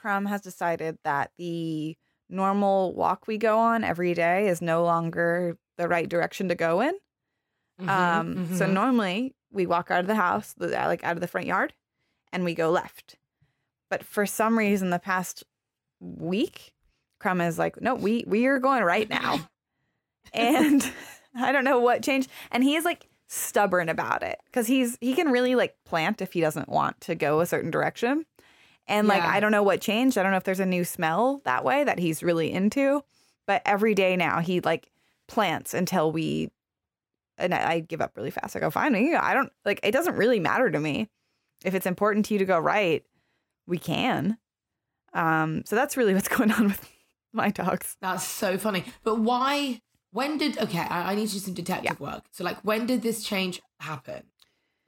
Crumb has decided that the normal walk we go on every day is no longer the right direction to go in. Mhm, Um, So mhm. normally we walk out of the house, uh, like out of the front yard, and we go left. But for some reason, the past week, Crumb is like, no, we we are going right now, and I don't know what changed. And he is like stubborn about it because he's he can really like plant if he doesn't want to go a certain direction. And like Yeah. I don't know what changed. I don't know if there's a new smell that way that he's really into. But every day now he like plants until we and I, I give up really fast. I go, fine, I don't like it doesn't really matter to me. If it's important to you to go right, we can. Um, so that's really what's going on with my dogs. That's so funny. But why? When did? Okay, I, I need to do some detective work. So, like, when did this change happen?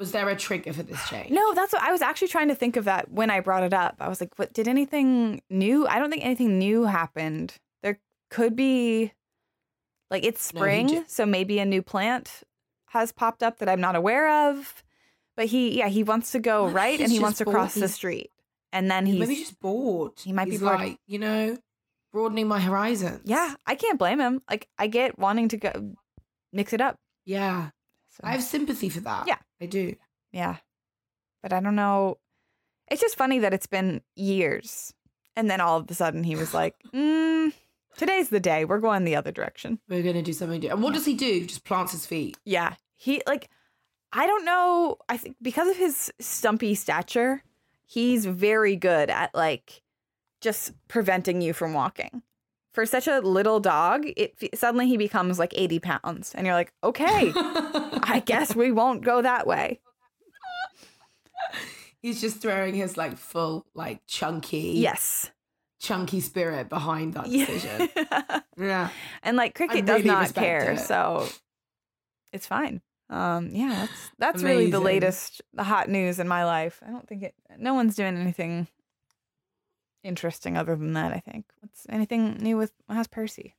Was there a trigger for this change? No, that's what I was actually trying to think of that when I brought it up. I was like, what did anything new? I don't think anything new happened. There could be like it's spring, ju- so maybe a new plant has popped up that I'm not aware of. But he yeah, he wants to go right and he wants to just cross bored. the street. And then he's maybe just bored. he might be bored. like, you know, broadening my horizons. Yeah, I can't blame him. Like I get wanting to go mix it up. yeah. So, I have sympathy for that. Yeah. I do. yeah. But I don't know. It's just funny that it's been years. And then all of a sudden he was like, mm, today's the day. We're going the other direction. We're gonna do something. Different. And what does he do? Just plants his feet. Yeah. He like I don't know. I think because of his stumpy stature, he's very good at like just preventing you from walking. For such a little dog, it suddenly he becomes like 80 pounds and you're like, "Okay, I guess we won't go that way." He's just throwing his like full, like chunky, Yes. chunky spirit behind that decision. Yeah. yeah. and like cricket I does really not care, it. so it's fine. Um, yeah, that's that's really the latest, the hot news in my life. I don't think it. No one's doing anything interesting other than that. I think. What's anything new with how's Percy?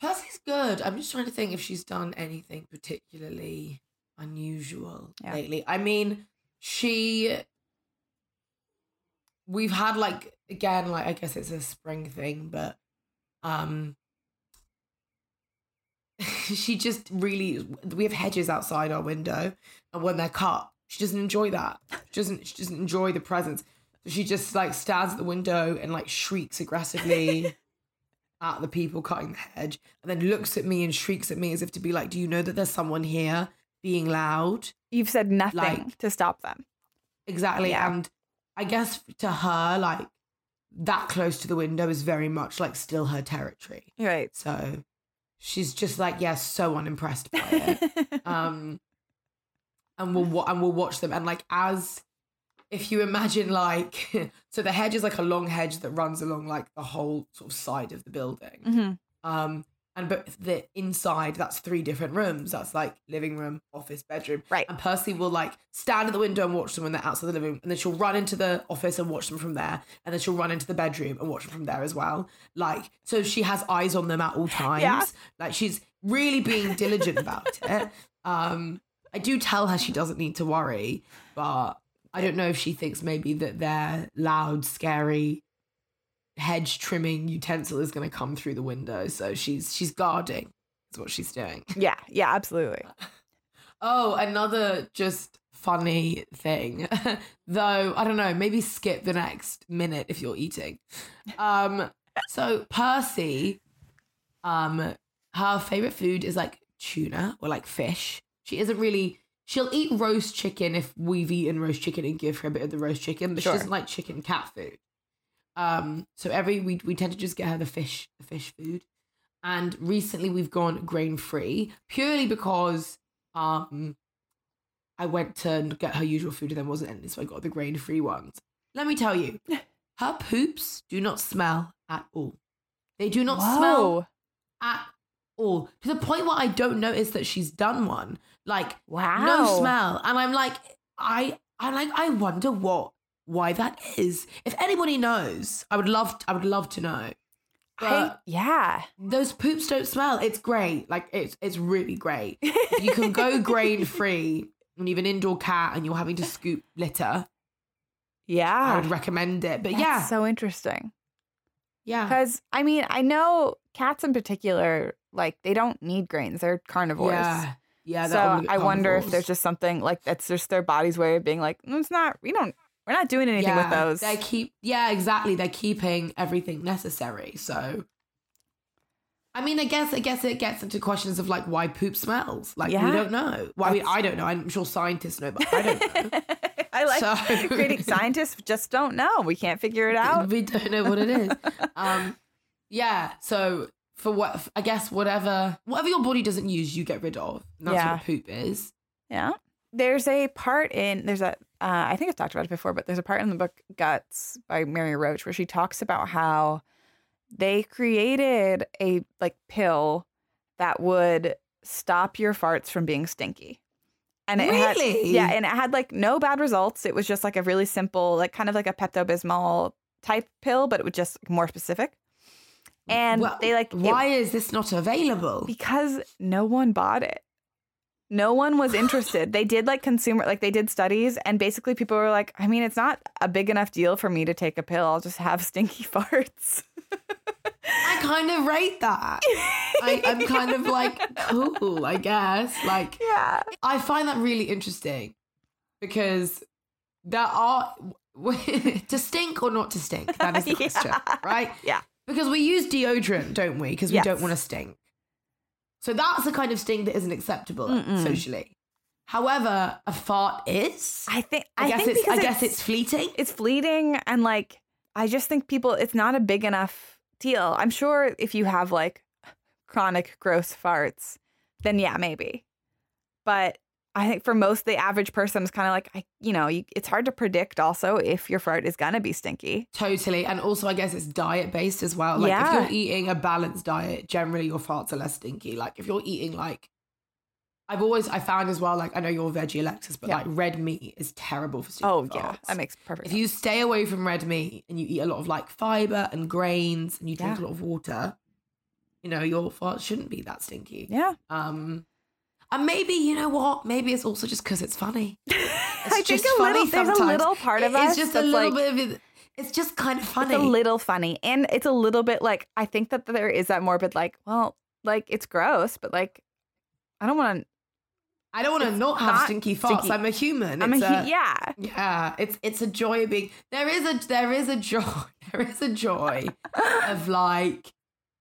Percy's good. I'm just trying to think if she's done anything particularly unusual Yeah. lately. I mean, she. We've had like again, like I guess it's a spring thing, but um, she just really. We have hedges outside our window, and when they're cut, she doesn't enjoy that. She doesn't. She doesn't enjoy the presents. So she just like stands at the window and like shrieks aggressively at the people cutting the hedge and then looks at me and shrieks at me as if to be like, Do you know that there's someone here being loud? You've said nothing Like- to stop them. Exactly. Yeah. And I guess to her, like that close to the window is very much like still her territory. Right. So she's just like, yeah, so unimpressed by it. um and we'll wa- and we'll watch them and like as if you imagine like so the hedge is like a long hedge that runs along like the whole sort of side of the building. Hmm um and but the inside that's three different rooms. That's like living room office bedroom. Right. and percy will like stand at the window and watch them when they're outside the living room. And then she'll run into the office and watch them from there. And then she'll run into the bedroom and watch them from there as well. Like so she has eyes on them at all times. Yeah. like she's really being diligent about it. Um i do tell her she doesn't need to worry but i don't know if she thinks maybe that their loud scary hedge trimming utensil is going to come through the window so she's she's guarding is what she's doing Yeah. Yeah. Absolutely. oh another just funny thing though i don't know maybe skip the next minute if you're eating um so percy um her favorite food is like tuna or like fish she isn't really she'll eat roast chicken if we've eaten roast chicken and give her a bit of the roast chicken but Sure. she doesn't like chicken cat food. Um so every we, we tend to just get her the fish the fish food. And recently we've gone grain free purely because um i went to get her usual food and there wasn't any so i got the grain free ones. Let me tell you her poops do not smell at all. They do not smell at all. To the point where I don't notice that she's done one. Like Wow. no smell, and I'm like, I, I like, I wonder what, why that is. If anybody knows, I would love, I would love to know. I, yeah. those poops don't smell. It's great. Like it's, it's really great. You can go grain free and you have an indoor cat and you're having to scoop litter. Yeah. I would recommend it. But That's yeah, so interesting. yeah, Because I mean, I know cats in particular, like they don't need grains; they're carnivores. yeah, yeah. so I wonder if there's just something like that's just their body's way of being like, "Mm, it's not. We don't. We're not doing anything with those. They keep yeah, exactly. They're keeping everything necessary. So I mean, I guess I guess it gets into questions of like why poop smells. Like Yeah. we don't know. Well, I mean, I don't know. I'm sure scientists know, but I don't know. I like So- creating scientists just don't know. We can't figure it out. we don't know what it is. Um, yeah. So for what I guess whatever whatever your body doesn't use, you get rid of. And that's Yeah. what poop is. Yeah. There's a part in there's a uh, I think I've talked about it before, but there's a part in the book Guts by Mary Roach where she talks about how they created a like pill that would stop your farts from being stinky. And it had Really? yeah, and it had like no bad results. It was just like a really simple, like kind of like a Pepto Bismol type pill, but it was just more specific. And Well, they like why is this not available? because no one bought it. No one was interested. they did like consumer, like they did studies, and basically people were like, I mean, it's not a big enough deal for me to take a pill. I'll just have stinky farts. I kind of rate that. I, I'm kind of like cool, I guess. Like yeah. I find that really interesting because there are to stink or not to stink. That is the Yeah. question, right? Yeah. Because we use deodorant, don't we? Because we Yes. don't want to stink. So that's the kind of stink that isn't acceptable Mm-mm. socially. However, a fart is. I think, I, I, guess think it's. I guess it's fleeting. it's fleeting and like I just think people it's not a big enough deal. I'm sure if you have like chronic gross farts, then yeah, maybe. But I think for most the average person is kind of like I you know, you, it's hard to predict also if your fart is going to be stinky. Totally. And also, I guess it's diet based as well. Like, Yeah. if you're eating a balanced diet, generally your farts are less stinky. Like, if you're eating, like, I've always, I found as well, like, I know you're veggie Alexis, but Yeah. like, red meat is terrible for stinky Oh farts. yeah, that makes perfect If sense. you stay away from red meat and you eat a lot of like fiber and grains and you drink Yeah. a lot of water, you know, your farts shouldn't be that stinky. yeah. Um, and maybe, you know what? Maybe it's also just because it's funny. I think just a little funny there's a sometimes. little part of It- us it's just a little like, bit of it. It's just kind of funny. It's a little funny. And it's a little bit like I think that there is that morbid like, well, like it's gross, but like I don't want to I don't want to not have not stinky farts. stinky. I'm a human. I'm a It's hu- yeah. yeah. It's it's a joy of being there is a there is a joy there is a joy of like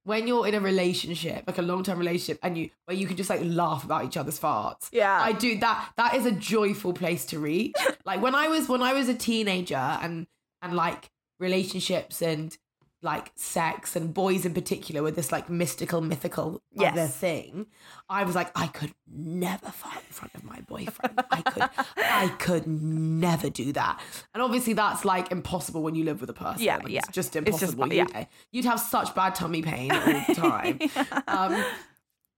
when you're in a relationship like a long term relationship and you where you can just like laugh about each other's farts. Yeah. I do that. That is a joyful place to reach. like when I was when I was a teenager and and like relationships and like sex and boys in particular with this like mystical mythical other thing. I was like i could never fart in front of my boyfriend. I could i could never do that. And obviously that's like impossible when you live with a person. Yeah, Like, yeah. it's just It's just- impossible yeah. you'd, have such bad tummy pain all the time. Um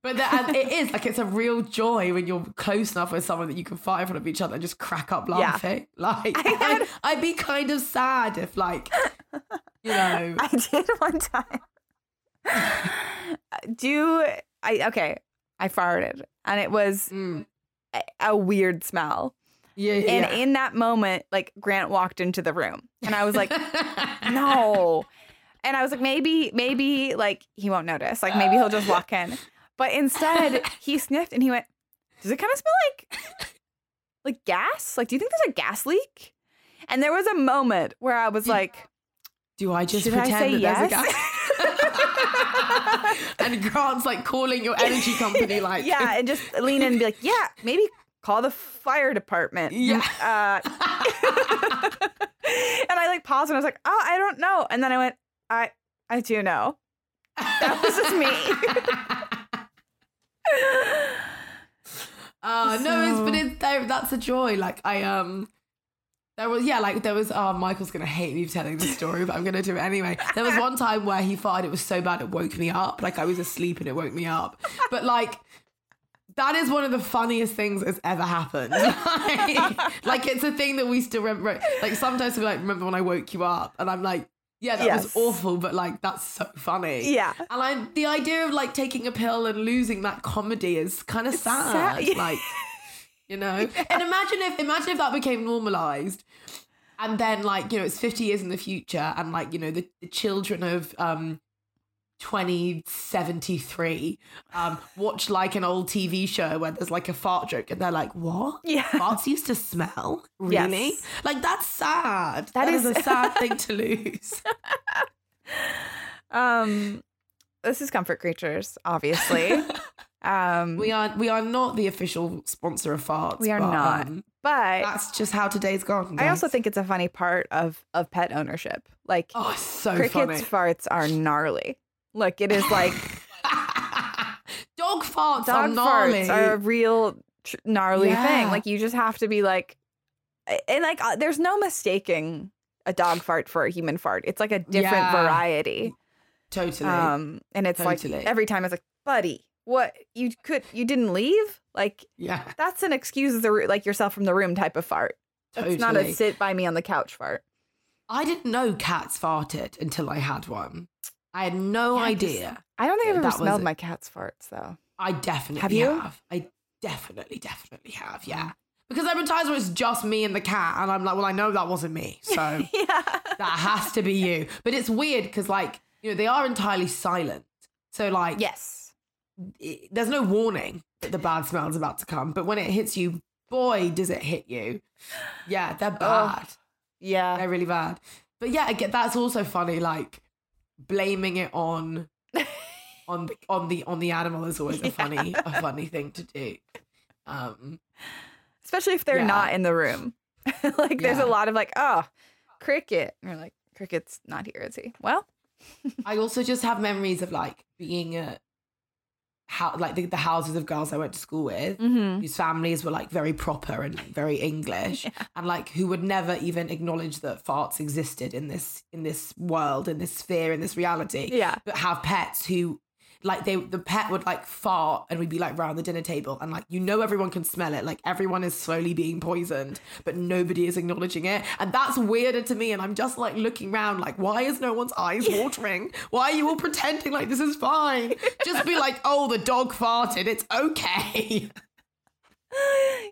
but the, it is like it's a real joy when you're close enough with someone that you can fight in front of each other and just crack up Yeah. laughing. Like I I'd be kind of sad if like you know I did one time. Do I okay, I farted and it was mm, a, a weird smell. yeah And yeah. in that moment, like Grant walked into the room and I was like, no. And I was like, maybe, maybe like he won't notice. Like maybe he'll just walk in. But instead, he sniffed and he went, Does it kind of smell like like gas? Like, do you think there's a gas leak? And there was a moment where I was like, Do I just Should I pretend say that yes? there's a gas? and Grant's like calling your energy company, like Yeah, and just lean in and be like, Yeah, maybe call the fire department. Yeah. Uh, and I like paused and I was like, Oh, I don't know. And then I went, I I do know. That was just me. Uh, no, it's but it's there, that's a joy. Like I um, there was yeah, like there was. Oh, Michael's gonna hate me for telling this story, but I'm gonna do it anyway. There was one time where he farted. It was so bad it woke me up. Like I was asleep and it woke me up. But like. That is one of the funniest things that's ever happened. like, like, it's a thing that we still remember. Like sometimes we like remember when I woke you up, and I'm like, yeah, that Yes. was awful, but like that's so funny. Yeah. And I, the idea of like taking a pill and losing that comedy is kind of sad. sad. Like, you know. And imagine if, imagine if that became normalized, and then like you know it's 50 years in the future and like you know the, the children of um 2073 um watch like an old tv show where there's like a fart joke and they're like what Yeah. farts used to smell really Yes. like that's sad That that is, is- a sad thing to lose Um, this is Comfort Creatures, obviously. um, we are we are not the official sponsor of farts We are but, not. um, but that's just how today's gone I also think it's a funny part of of pet ownership. Like oh so crickets funny farts are gnarly. Look, it is like dog farts are dog gnarly. farts are a real tr- gnarly thing. Like you just have to be like, and like uh, there's no mistaking a dog fart for a human fart. It's like a different Yeah. variety. totally Um, and it's Totally. like every time it's like, buddy, what you could you didn't leave? Like yeah that's an excuse the like yourself from the room type of fart. totally It's not a sit by me on the couch fart. I didn't know cats farted until I had one. I had no Yeah, I just- idea. I don't think I've ever smelled my cat's farts though. I definitely Have you? have. I definitely, definitely have. Yeah. Mm. Because there were times where it's just me and the cat, and I'm like, well, I know that wasn't me, so yeah. that has to be you. But it's weird because, like, you know, they are entirely silent. So, like, Yes. It, there's no warning that the bad smell's about to come. But when it hits you, boy, does it hit you. Yeah, they're bad. Yeah. They're really bad. But yeah, again, that's also funny. Like blaming it on on the on the on the animal is always a funny a funny thing to do. Um, Especially if they're Yeah. not in the room. like there's Yeah. a lot of like, oh, cricket. And you're like, cricket's not here, is he? Well, I also just have memories of like being at how like the, the houses of girls I went to school with. mm-hmm. Whose families were like very proper and very English, and like who would never even acknowledge that farts existed in this in this world, in this sphere, in this reality. yeah. but have pets who like they the pet would like fart and we'd be like round the dinner table and like you know everyone can smell it. Like everyone is slowly being poisoned but nobody is acknowledging it. And that's weirder to me and i'm just like looking around like why is no one's eyes watering? Why are you all pretending like this is fine? Just be like oh the dog farted. It's okay.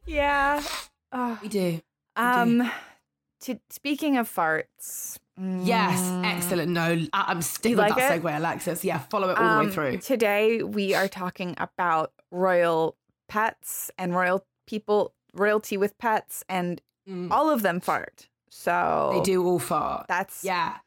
Yeah. Oh. we do. Um, to, speaking of farts. Yes mm, excellent no i'm sticking You with like that it? segue alexis yeah follow it all the way um, through Today we are talking about royal pets and royal people, royalty with pets, and Mm, all of them fart. So they do all fart That's Yeah.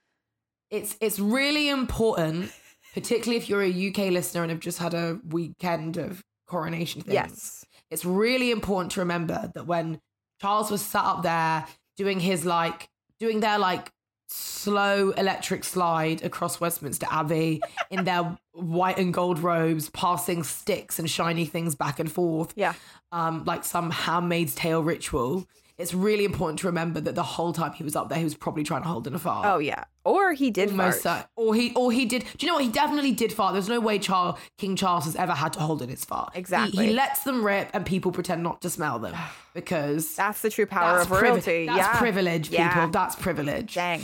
It's it's really important, particularly if you're a UK listener and have just had a weekend of coronation things. yes. It's really important to remember that when Charles was sat up there doing his like doing their like slow electric slide across Westminster Abbey in their white and gold robes, passing sticks and shiny things back and forth, Yeah. um, like some handmaid's tale ritual. It's really important to remember that the whole time he was up there, he was probably trying to hold in a fart. Oh yeah. Or he did Almost fart. Or he or he did. Do you know what? He definitely did fart. There's no way Charles King Charles has ever had to hold in his fart. Exactly. He, lets them rip and people pretend not to smell them because That's the true power of privi- royalty. That's yeah. privilege, Yeah. people. That's privilege. Dang.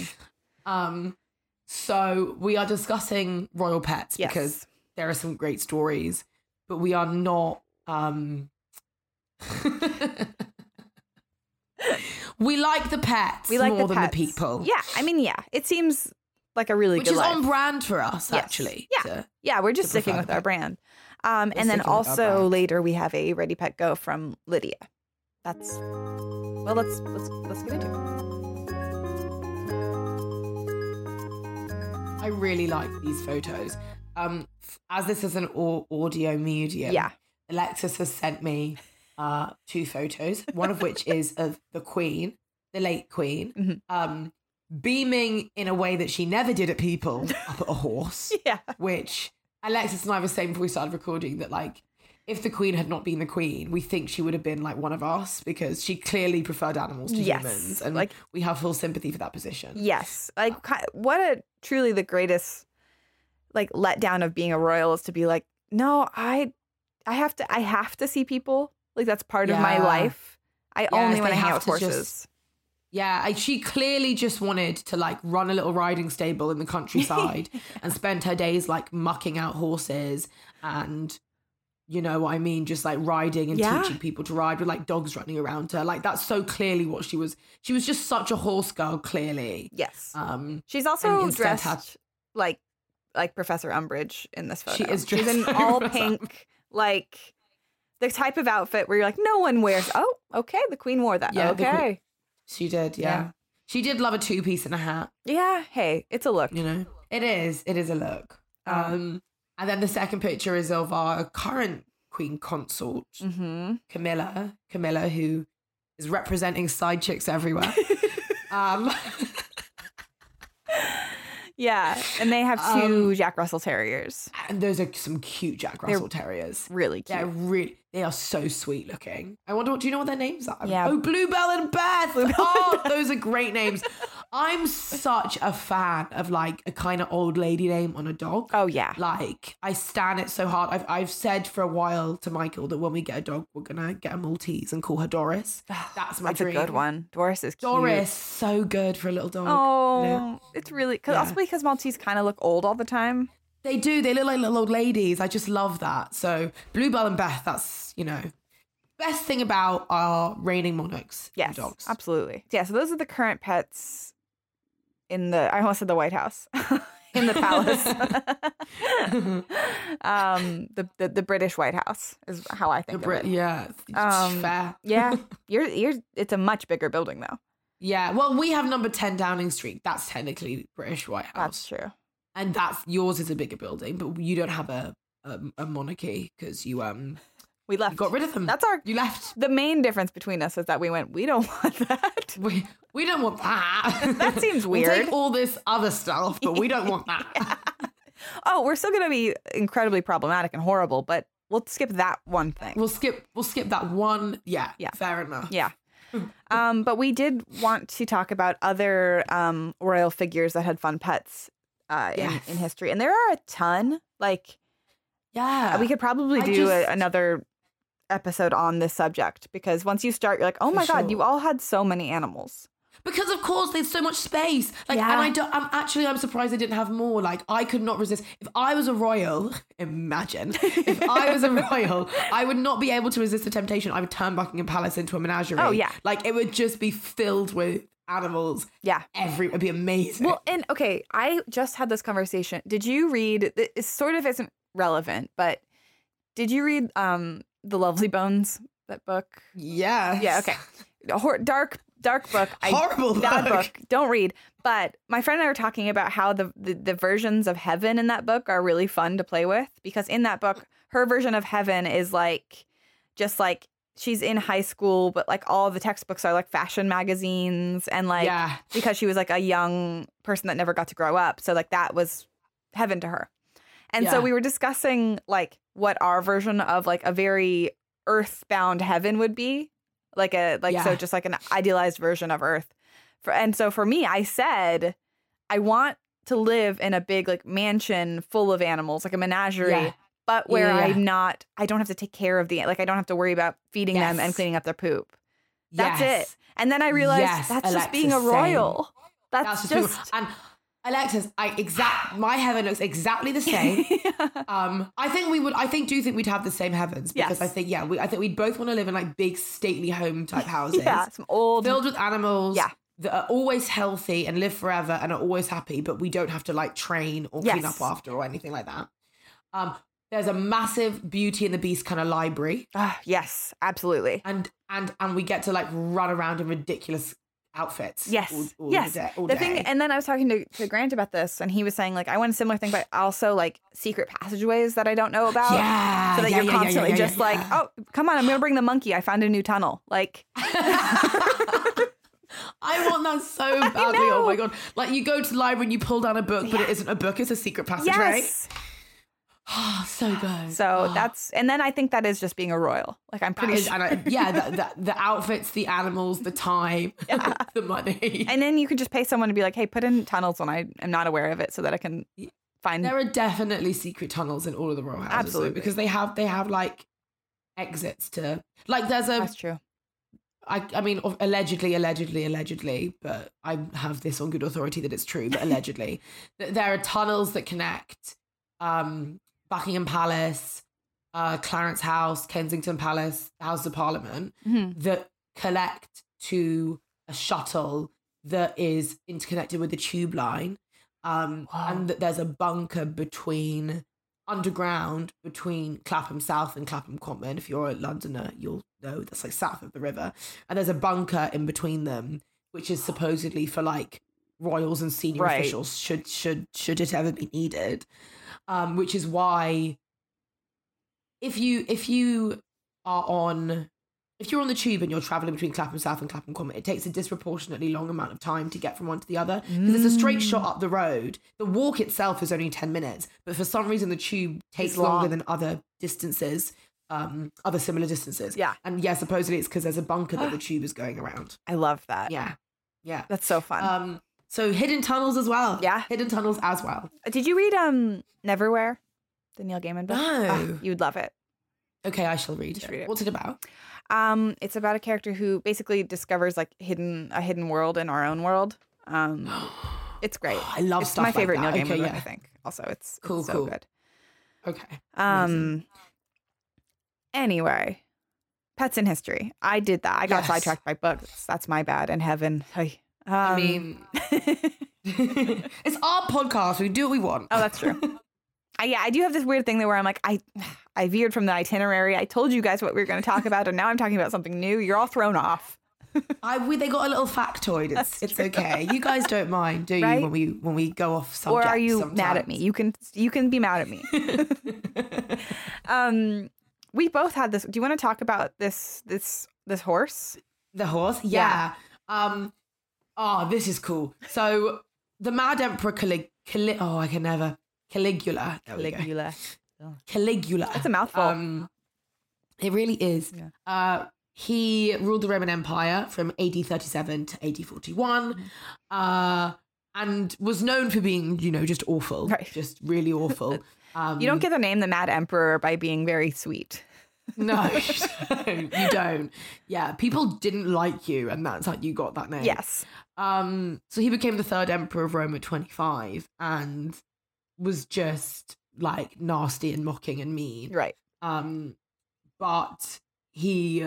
Um so we are discussing royal pets Yes. because there are some great stories, but we are not um We like the pets we like more the than pets. the people. Yeah. I mean, yeah. It seems like a really Which good is life. on brand for us, Yes. actually. Yeah. to- Yeah, we're just sticking with our pet. brand. Um, We're and then sticking with our also later we have a Ready Pet Go from Lydia. That's well. Let's let's let's get into it. I really like these photos. Um, as this is an audio medium, Yeah. Alexis has sent me uh, two photos. One of which is of the Queen, the late Queen, Mhm. um, beaming in a way that she never did at people up at a horse. Yeah. Which Alexis and I were saying before we started recording that like. If the queen had not been the queen, we think she would have been like one of us because she clearly preferred animals to Yes, humans, and like- we have full sympathy for that position. Yes. Like what a truly the greatest like letdown of being a royal is to be like, no, I I have to I have to see people. Like that's part of my life. I Yes, only want to hang have out with to just- horses. Yeah, I, she clearly just wanted to like run a little riding stable in the countryside and spend her days like mucking out horses and you know what I mean, just like riding and Yeah. teaching people to ride with like dogs running around her. Like that's so clearly what she was. She was just such a horse girl, clearly. Yes. Um, She's also dressed had- like like Professor Umbridge in this photo. She is She's in all pink, like the type of outfit where you're like, no one wears. Oh, okay, the Queen wore that. Yeah, okay, she did, yeah. Yeah. She did love a two piece and a hat. yeah. Hey, it's a look. You know, it is. It is a look. Um, Um, and then the second picture is of our current Queen consort, Mm-hmm. Camilla. Camilla, who is representing side chicks everywhere. um, Yeah, and they have Um, two Jack Russell Terriers. and those are some cute Jack Russell Terriers. Really cute. They're really, they are so sweet looking. I wonder, what do you know what their names are? Yeah. Oh, Bluebell and Beth. Bluebell oh, those are great names. I'm such a fan of like a kind of old lady name on a dog. Oh yeah. Like I stand it so hard. I've I've said for a while to Michael that when we get a dog, we're gonna get a Maltese and call her Doris. That's my That's dream. a good one. Doris is cute. Doris, so good for a little dog. Oh, it's really cause Yeah. also because Maltese kind of look old all the time. They do. They look like little old ladies. I just love that. So Bluebell and Beth. That's you know, best thing about our reigning monarchs. Yes, dogs. absolutely. Yeah, so those are the current pets in the. I almost said the White House, in the palace. um, the, the the British White House is how I think. The. Brit. of it. Yeah. it's Um, fair. Yeah, you're you're. It's a much bigger building though. Yeah. Well, we have number ten Downing Street. That's technically British White House. That's true. and that's yours is a bigger building, but you don't have a a, a monarchy because you um We left. you got rid of them. That's our. you left. The main difference between us is that we went. We don't want that. We we don't want that. That seems weird. We'll take all this other stuff, but we don't want that. Oh, we're still gonna be incredibly problematic and horrible, but we'll skip that one thing. We'll skip. We'll skip that one. Yeah. Yeah. Fair enough. Yeah. Um, but we did want to talk about other um, royal figures that had fun pets uh, in, Yes. in history. And there are a ton. Like, Yeah. we could probably do a, another episode on this subject because once you start, you're like, oh For my God, you all had so many animals. because of course there's so much space. Like, Yeah. and I don't. I'm actually. I'm surprised they didn't have more. Like, I could not resist. If I was a royal, imagine if I was a royal, I would not be able to resist the temptation. I would turn Buckingham Palace into a menagerie. Oh, yeah. Like it would just be filled with animals. Yeah. Every it'd be amazing. Well, and okay, I just had this conversation. Did you read? It sort of isn't relevant, but did you read um, the Lovely Bones? That book. yeah. Yeah. Okay. Hor- dark, dark book. I Horrible bad book. book. Don't read. But my friend and I were talking about how the, the the versions of heaven in that book are really fun to play with because in that book, her version of heaven is like just like she's in high school, but like all the textbooks are like fashion magazines and like yeah. because she was like a young person that never got to grow up. So like that was heaven to her. And so we were discussing like what our version of like a very earthbound heaven would be. Like a like so just like an idealized version of earth. For and so for me I said I want to live in a big like mansion full of animals, like a menagerie, Yeah. but where Yeah, yeah, yeah. I'm not I don't have to take care of the like I don't have to worry about feeding them and cleaning up their poop. That's Yes. it. And then I realized Yes, that's just being a same. royal. That's, That's just, just, and Alexis, I exact my heaven looks exactly the same. um, I think we would. I think do think we'd have the same heavens because Yes. I think yeah, we, I think we'd both want to live in like big stately home type houses, yeah, some old. filled with animals. Yeah. That are always healthy and live forever and are always happy, but we don't have to like train or clean up after or anything like that. Um, there's a massive Beauty and the Beast kind of library, Ah, yes, absolutely. and and and we get to like run around in ridiculous outfits. Yes, all, all yes. day- all the day. thing, and then I was talking to, to Grant about this, and he was saying like I want a similar thing, but also like secret passageways that I don't know about. yeah, So that yeah, you're yeah, yeah, yeah, constantly yeah, just yeah. like, oh, come on, I'm gonna bring the monkey. I found a new tunnel. Like, I want that so badly. Oh my god! Like you go to the library and you pull down a book, but it isn't a book; it's a secret passageway. yes. Oh, so good. So Oh, that's, and then I think that is just being a royal. Like I'm pretty is- sure. and I, yeah, the, the, the outfits, the animals, the time, the money. And then you can just pay someone to be like, hey, put in tunnels when I am not aware of it, so that I can find. there are definitely secret tunnels in all of the royal houses, though, Absolutely. because they have they have like exits to like. There's a That's true. I, I mean, allegedly, allegedly, allegedly, but I have this on good authority that it's true, but allegedly, that there are tunnels that connect um, Buckingham Palace uh, Clarence House, Kensington Palace, House of Parliament Mhm. that collect to a shuttle that is interconnected with the tube line. Um, Wow. and that there's a bunker between underground between Clapham South and Clapham Common. If you're a Londoner, you'll know that's like south of the river. And there's a bunker in between them, which is supposedly for like royals and senior Right. officials should should should it ever be needed. Um, which is why if you if you are on if you're on the tube and you're traveling between Clapham South and Clapham Common, it takes a disproportionately long amount of time to get from one to the other because it's a straight shot up the road. The walk itself is only 10 minutes, but for some reason the tube takes longer than other distances, um, other similar distances. Yeah. And yeah, supposedly it's because there's a bunker that the tube is going around. I love that. Yeah. Yeah. That's so fun. Um, so hidden tunnels as well. Yeah. Hidden tunnels as well. Did you read um Neverwhere? The Neil Gaiman book? No. Ah, you'd love it. Okay, I shall read it. read it. What's it about? Um, it's about a character who basically discovers like hidden a hidden world in our own world. Um, it's great. I love it's stuff my like favorite that. Neil Gaiman Okay, book, yeah. I think. Also, it's, Cool, it's so cool. good. Okay. Um, anyway, pets in history. I did that. I got Yes. sidetracked by books. That's my bad. In heaven, Hey. Um, I mean, it's our podcast. We do what we want. oh, that's true. I, yeah, I do have this weird thing though where I'm like, I, I veered from the itinerary. I told you guys what we were going to talk about, and now I'm talking about something new. You're all thrown off. I we, they got a little factoid. It's it's okay. You guys don't mind, do you? Right? When we when we go off subject. or are you mad at me? You can you can be mad at me. um, we both had this. Do you want to talk about this this this horse? the horse? Yeah. Um. Oh, this is cool. So the Mad Emperor Calig. Cali- oh, I can never. Caligula. There we. Caligula. Caligula. That's a mouthful. Um, it really is. Yeah. Uh, he ruled the Roman Empire from AD 37 to AD 41, Mm-hmm. uh, and was known for being, you know, just awful, Right. just really awful. Um, You don't get the name the Mad Emperor by being very sweet. no. You don't. Yeah, people didn't like you, and that's how you got that name. Yes. Um, so he became the third emperor of Rome at 25 and was just like nasty and mocking and mean. Right. Um, but he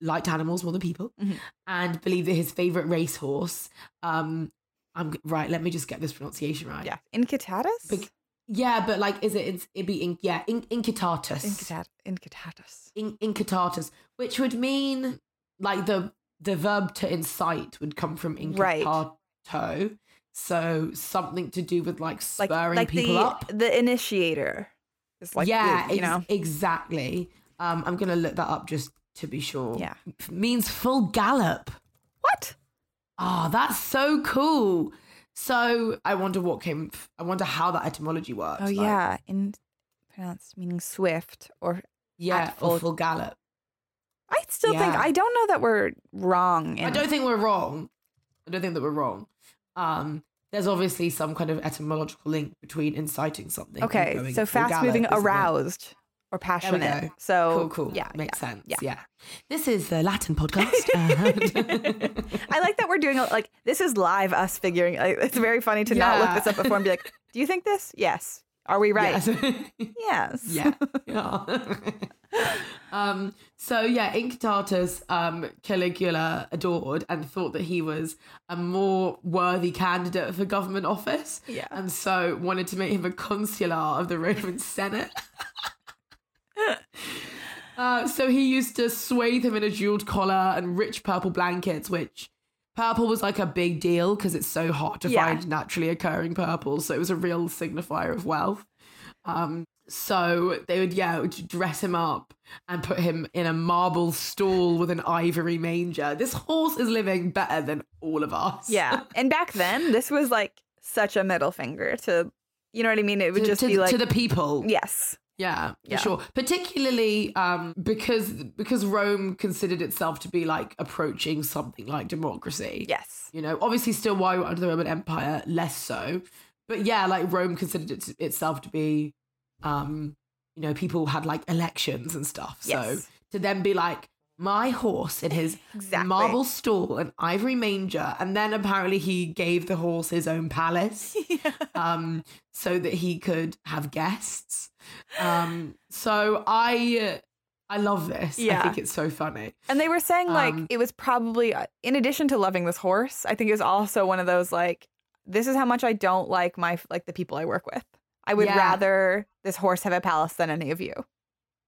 liked animals more than people Mhm. and believed that his favorite racehorse, um, I'm right. Let me just get this pronunciation right. Yeah. Incitatus? Bec- yeah, but like, is it? It's it'd be in, yeah, in, incitatus. Incitat- incitatus. in, incitatus, which would mean like the the verb to incite would come from Right. incitato. So something to do with like Like spurring like people the up. the initiator. It's like yeah, you know. exactly. Um, I'm gonna look that up just to be sure. Yeah. Means full gallop. What? Ah, that's so cool. So I wonder what came. f- I wonder how that etymology works. Oh like, yeah, in pronounced meaning swift or yeah, at or full- full gallop. I still think I don't know that we're wrong. In, I don't think we're wrong. I don't think that we're wrong. Um, there's obviously some kind of etymological link between inciting something. and Okay, going so fast moving, gallop, isn't it? aroused or passionate. go. So Cool, cool. Yeah, makes yeah, sense. yeah. Yeah. This is the Latin podcast. I like that we're doing a- like this is live us figuring. Like, it's very funny to not look this up before and be like, "Do you think this? Yes. Are we right? Yes. Yes. yeah. yeah. um, so yeah, Incitatus um, Caligula adored and thought that he was a more worthy candidate for government office. Yeah. And so wanted to make him a consular of the Roman Senate. uh, so he used to swathe him in a jeweled collar and rich purple blankets, which purple was like a big deal because it's so hard to Yeah. find naturally occurring purple. So it was a real signifier of wealth. Um, so they would, yeah, would dress him up and put him in a marble stall with an ivory manger. This horse is living better than all of us. Yeah. And back then, this was like such a middle finger to, you know what I mean? It would to, just to- be like, to the people. yes. Yeah, for Yeah. sure. Particularly um, because because Rome considered itself to be like approaching something like democracy. Yes. You know, obviously still while under the Roman Empire, less so. But yeah, like Rome considered it, itself to be, um, you know, people had like elections and stuff. So to then be like my horse in his Exactly. marble stall and ivory manger, and then apparently he gave the horse his own palace, um, so that he could have guests. Um, so I, I love this. I think it's so funny. And they were saying like Um, it was probably uh, in addition to loving this horse, I think it was also one of those like this is how much I don't like my like the people I work with. I would Yeah. rather this horse have a palace than any of you.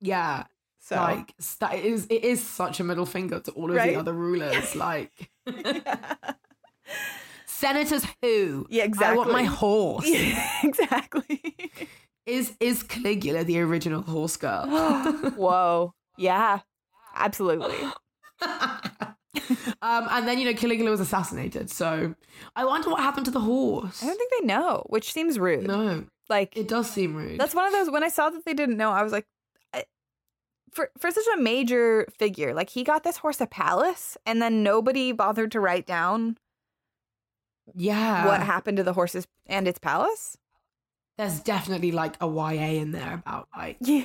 Yeah, So like that is it is such a middle finger to all of Right? the other rulers. Like senators, who? Yeah, exactly. I want my horse. Yeah, exactly. Is is Caligula the original horse girl? Whoa. Yeah. Absolutely. um, and then you know Caligula was assassinated. So I wonder what happened to the horse. I don't think they know, which seems rude. No, Like it does seem rude. That's one of those. When I saw that they didn't know, I was like, I- for for such a major figure, like he got this horse a palace, and then nobody bothered to write down yeah. what happened to the horses and its palace. There's definitely like a YA in there about like Yeah,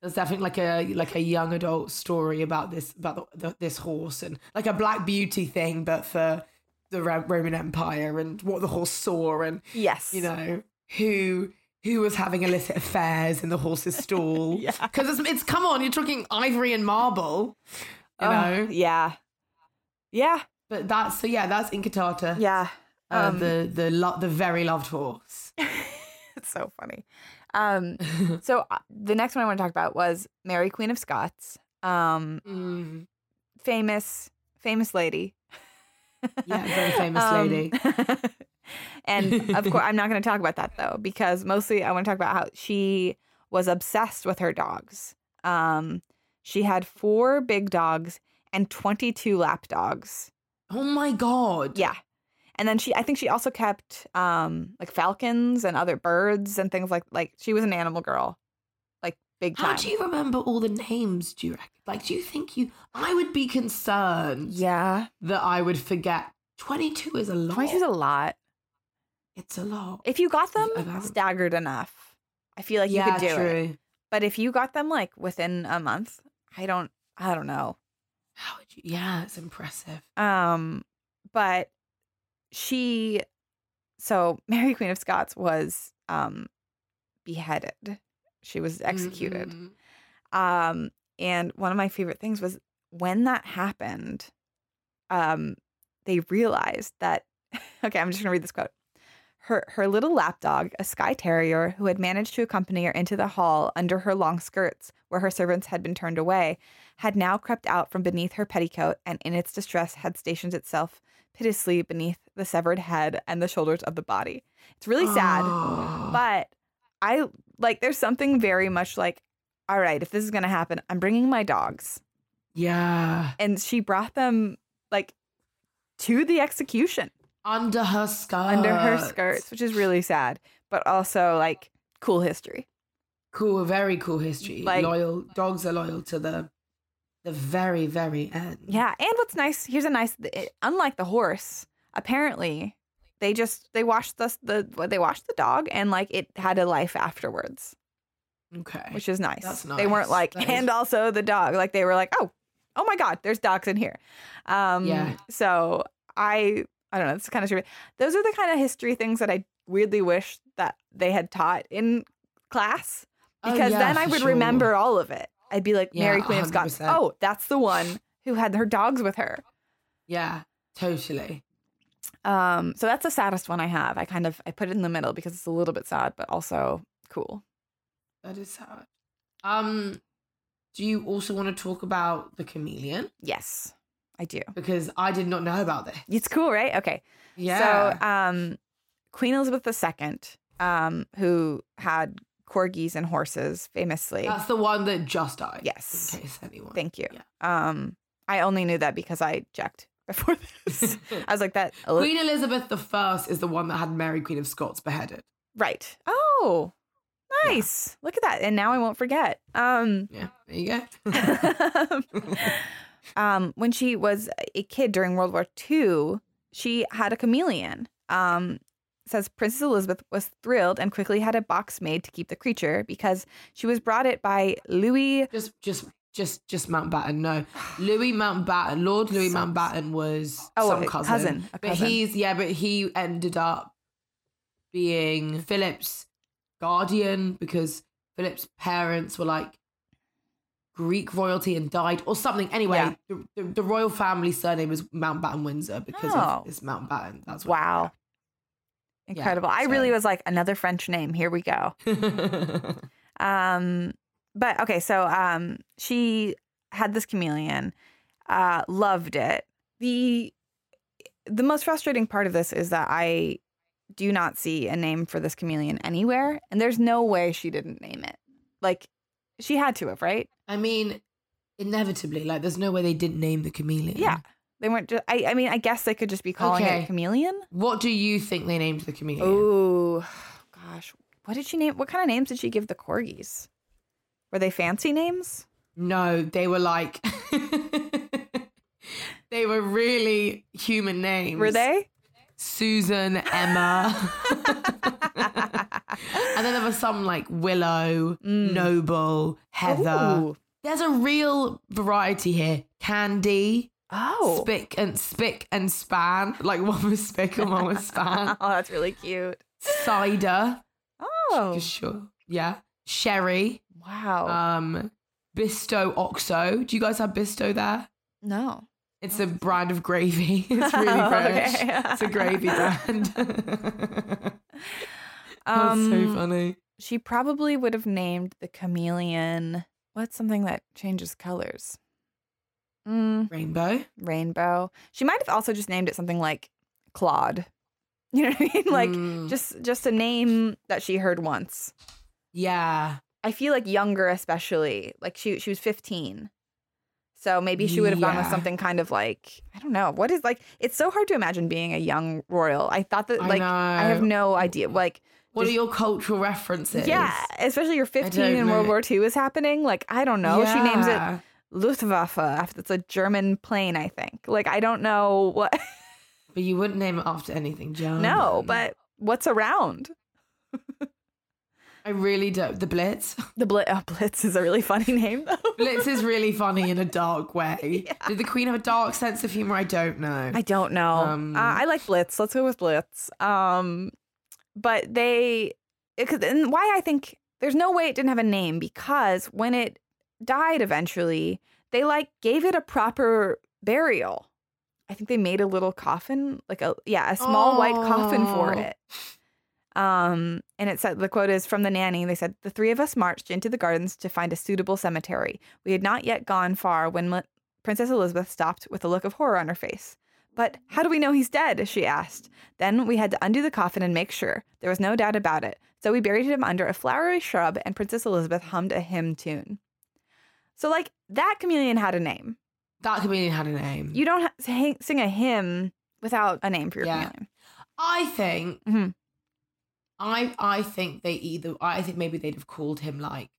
there's definitely like a like a young adult story about this about the, the, this horse and like a Black Beauty thing, but for the Ro- Roman Empire and what the horse saw and yes, you know who who was having illicit affairs in the horse's stall. Yeah. because it's, it's come on, you're talking ivory and marble, you Oh, know. yeah, yeah, But that's so yeah, that's Incantata. yeah. uh, Um, the the lo- the very loved horse. it's so funny. Um, so uh, the next one I want to talk about was Mary Queen of Scots. Um, Mm. famous, famous lady. Yeah, very famous Um, lady. and of course, I'm not going to talk about that though, because mostly I want to talk about how she was obsessed with her dogs. Um, she had four big dogs and 22 lap dogs. Oh my god. Yeah. And then she, I think she also kept um, like falcons and other birds and things like like she was an animal girl, like big time. How do you remember all the names? Do you reckon? Like, do you think you? I would be concerned yeah, that I would forget. Twenty-two is a lot. 22 is a lot. It's a lot. If you got them staggered enough, I feel like you could do true. it. But if you got them like within a month, I don't I don't know. How would you? Yeah, it's impressive. Um but she so Mary Queen of Scots was um beheaded. She was executed. Mhm. Um and one of my favorite things was when that happened um they realized that okay, I'm just going to read this quote. Her her little lapdog, a Skye Terrier who had managed to accompany her into the hall under her long skirts where her servants had been turned away, had now crept out from beneath her petticoat and in its distress had stationed itself piteously beneath the severed head and the shoulders of the body. It's really sad, Oh. but I like there's something very much like all right, if this is going to happen, I'm bringing my dogs. yeah, And she brought them like to the execution under her skirt. under her skirts, which is really sad, but also like cool history. Cool, very cool history. Like- loyal dogs are loyal to the the very, very end. Yeah, and what's nice, here's a nice it, unlike the horse, apparently they just they washed the the they washed the dog and like it had a life afterwards, Okay. which is nice. That's They weren't like That is- and also the dog, like they were like, "Oh, oh my god, there's dogs in here." Um Yeah. so I I don't know, it's kind of true. Those are the kind of history things that I weirdly wish that they had taught in class Oh, because yeah, then I would sure. remember all of it. I'd be like Yeah, Mary Queen of Scots. Oh, that's the one who had her dogs with her. Yeah, totally. Um, so that's the saddest one I have. I kind of I put it in the middle because it's a little bit sad, but also cool. That is sad. Um, do you also want to talk about the chameleon? Yes, I do. Because I did not know about this. It's cool, right? Okay. Yeah. So, um, Queen Elizabeth II, um, who had corgis and horses, famously. That's the one that just died. Yes. In case anyone. Thank you. Yeah. Um, I only knew that because I checked before this. I was like that. Queen Elizabeth I is the one that had Mary Queen of Scots beheaded. Right. Oh, nice. Look at that. And now I won't forget. Um, Yeah, there you go. um, when she was a kid during World War II, she had a chameleon. Um, says Princess Elizabeth was thrilled and quickly had a box made to keep the creature because she was brought it by Louis. just, just, just just Mountbatten. No, Louis Mountbatten, Lord Louis. Mountbatten was Oh, some cousin, cousin, a but cousin. he's yeah, but he ended up being Philip's guardian because Philip's parents were like Greek royalty and died or something. Anyway, Yeah. the, the, the royal family surname was Mountbatten Windsor because Oh. of this Mountbatten. That's what, Wow. Incredible. I so- really was like another French name. Here we go. Um, but okay, so um, she had this chameleon, uh, loved it. the The most frustrating part of this is that I do not see a name for this chameleon anywhere, and there's no way she didn't name it. Like, she had to have, right? I mean, inevitably, like, there's no way they didn't name the chameleon. Yeah. They weren't just. I. I mean, I guess they could just be calling Okay. it chameleon. What do you think they named the chameleon? Oh, gosh, what did she name? What kind of names did she give the corgis? Were they fancy names? No, they were like, they were really human names. Were they? Susan, Emma. and then there was some like Willow, Mm. Noble, Heather. Ooh. There's a real variety here. Candy, Oh. Spick and Spick and Span. Like one was Spick and one was Span. oh, that's really cute. Cider, Oh. sure. Yeah. Sherry. Wow. Um, Bisto Oxo. Do you guys have Bisto there? no. It's a brand of gravy. It's really British. Okay. It's a gravy brand. That's Um, so funny. She probably would have named the chameleon. What's something that changes colors? Mm, Rainbow. rainbow. She might have also just named it something like Claude. You know what I mean? Like Mm, just just a name that she heard once. yeah. I feel like younger, especially. Like she she was fifteen, so maybe she would have gone with something kind of like I don't know what is like. It's so hard to imagine being a young royal. I thought that like I have no idea. Like What are your cultural references? yeah, especially you're 15 and World. War II is happening. Like I don't know. She names it Yeah. Luftwaffe after it's a German plane. I think. Like I don't know what. But you wouldn't name it after anything German. no, but what's around? I really don't. The Blitz. The Blitz, oh, Blitz is a really funny name though. Blitz is really funny in a dark way. Did the Queen have a dark sense of humor? I don't know. I don't know. Um, uh, I like Blitz. Let's go with Blitz. Um, but they, it, and why I think there's no way it didn't have a name because when it died eventually, they like gave it a proper burial. I think they made a little coffin, like a yeah, a small white coffin for Oh. it. Um, and it said the quote is from the nanny. They said the three of us marched into the gardens to find a suitable cemetery. We had not yet gone far when Princess Elizabeth stopped with a look of horror on her face. But how do we know he's dead? she asked. Then we had to undo the coffin and make sure. There was no doubt about it. So we buried him under a flowery shrub, and Princess Elizabeth hummed a hymn tune. So, like, that chameleon had a name. that comedian had a name. You don't ha- sing, a hymn without a name for your Yeah. chameleon. I think. Mhm. I I think they either. I think maybe they'd have called him like,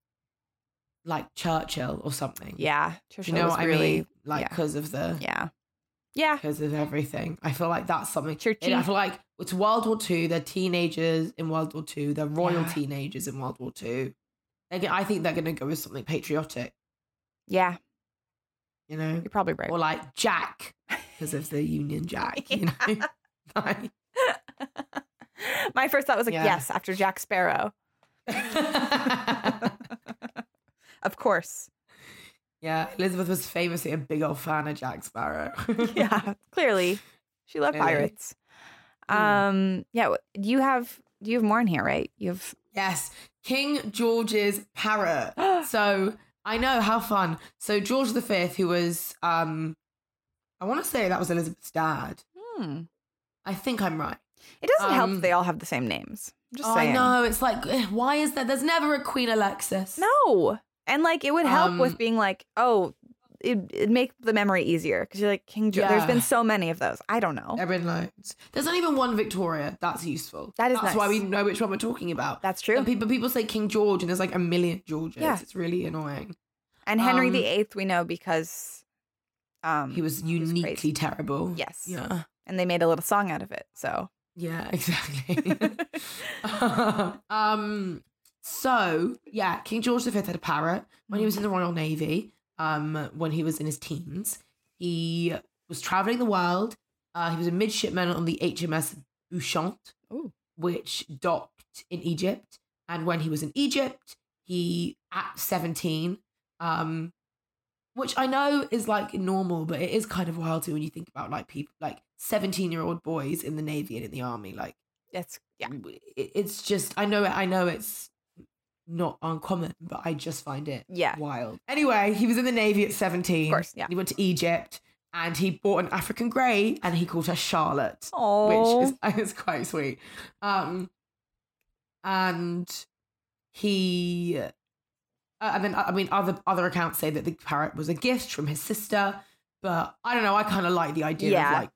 like Churchill or something. Yeah. Do you know what really, I mean? Like yeah. because of the Yeah. Yeah. because of everything. I feel like that's something. Churchy. I feel like it's World War Two. They're teenagers in World War Two. They're royal Yeah. teenagers in World War Two. I think they're gonna go with something patriotic. Yeah. You know, You're probably right. or like Jack because of the Union Jack. You know, Like- My first thought was like, Yeah. yes, after Jack Sparrow. Of course. yeah, Elizabeth was famously a big old fan of Jack Sparrow. Yeah. Clearly. She loved Clearly. pirates. Mm. Um, yeah. Do you have do you have more in here, right? You have Yes, King George's parrot. so I know how fun. So George V, who was, um, I want to say that was Elizabeth's dad. hmm. I think I'm right. It doesn't help Um, that they all have the same names. I'm just oh, saying. I know. It's like, eh, why is there? There's never a Queen Alexis. No. And like it would help Um, with being like, oh, it, it'd make the memory easier because you're like King George. There's been so many of those. I don't know. There have loads. There's not even one Victoria. That's useful. That is That's why we know which one we're talking about. That's true. And people people say King George, and there's like a million Georges. Yeah. It's really annoying. And Henry um, VIII we know because um He was uniquely terrible. Yes. Yeah. and they made a little song out of it. So Yeah, exactly. um, so yeah, King George V had a parrot when he was in the Royal Navy. um, when he was in his teens. He was traveling the world. Uh, he was a midshipman on the HMS Ushant, Ooh. which docked in Egypt. And when he was in Egypt, he at 17, um, which I know is like normal, but it is kind of wild too when you think about like people like 17 year old boys in the Navy and in the Army. Like, That's yeah. it, it's just, I know, it. I know it's not uncommon, but I just find it Yeah. wild. Anyway, he was in the Navy at 17. Of course, yeah. He went to Egypt and he bought an African grey and he called her Charlotte Oh. which is, is quite sweet. Um, and he, uh, and then I mean, other other accounts say that the parrot was a gift from his sister, but I don't know. I kind of like the idea Yeah. of like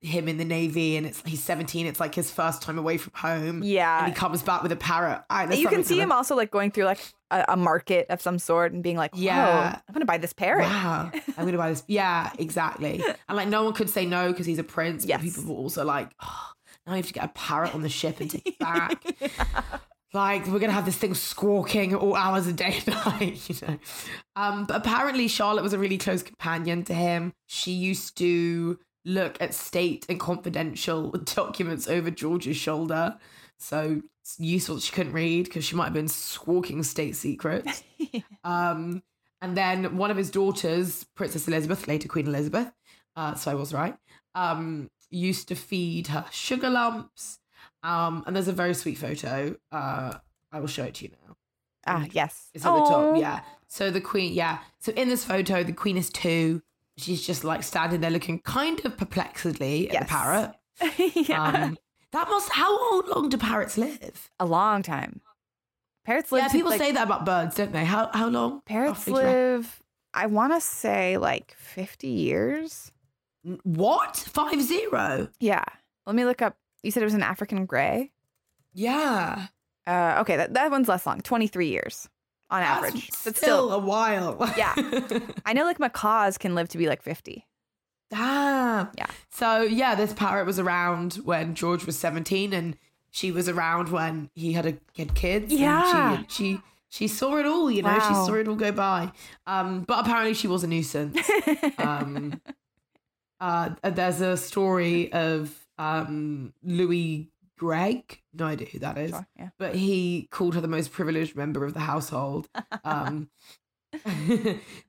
him in the navy, and it's he's seventeen. It's like his first time away from home. yeah. And he comes back with a parrot. I, there's you can see him also like going through like a, a market of some sort and being like, Yeah. yeah, I'm gonna buy this parrot. Wow, I'm gonna buy this. Yeah, exactly. And like, no one could say no because he's a prince. Yes. But people were also like, oh, now you have to get a parrot on the ship and take it back. Like, we're gonna have this thing squawking all hours of day and night, you know. Um, but apparently, Charlotte was a really close companion to him. She used to look at state and confidential documents over George's shoulder. So it's useful that she couldn't read because she might have been squawking state secrets. Um, and then one of his daughters, Princess Elizabeth, later Queen Elizabeth, uh, so I was right, um, used to feed her sugar lumps. Um, and there's a very sweet photo. Uh, I will show it to you now. ah, yes. It's at the top, yeah. So the queen, yeah. So in this photo, the queen is two. She's just like standing there looking kind of perplexedly at Yes. the parrot. yeah. Um, that must, how old long do parrots live? a long time. Parrots live. yeah, people like, say that about birds, don't they? How how long? parrots roughly do you live. I want to say like 50 years. What? Five zero? Yeah. Let me look up. You said it was an African gray. Yeah. Uh, okay, that, that one's less long. 23 years on That's average. But still still, a while. Yeah. I know like macaws can live to be like 50. Damn. Yeah. So yeah, this parrot was around when George was seventeen, and she was around when he had a had kids. Yeah. she she she saw it all. You know, she saw it all go by. Um, but apparently she was a nuisance. um, uh, there's a story of um Louis Greig. No idea who that is. Sure, yeah. but he called her the most privileged member of the household. Um,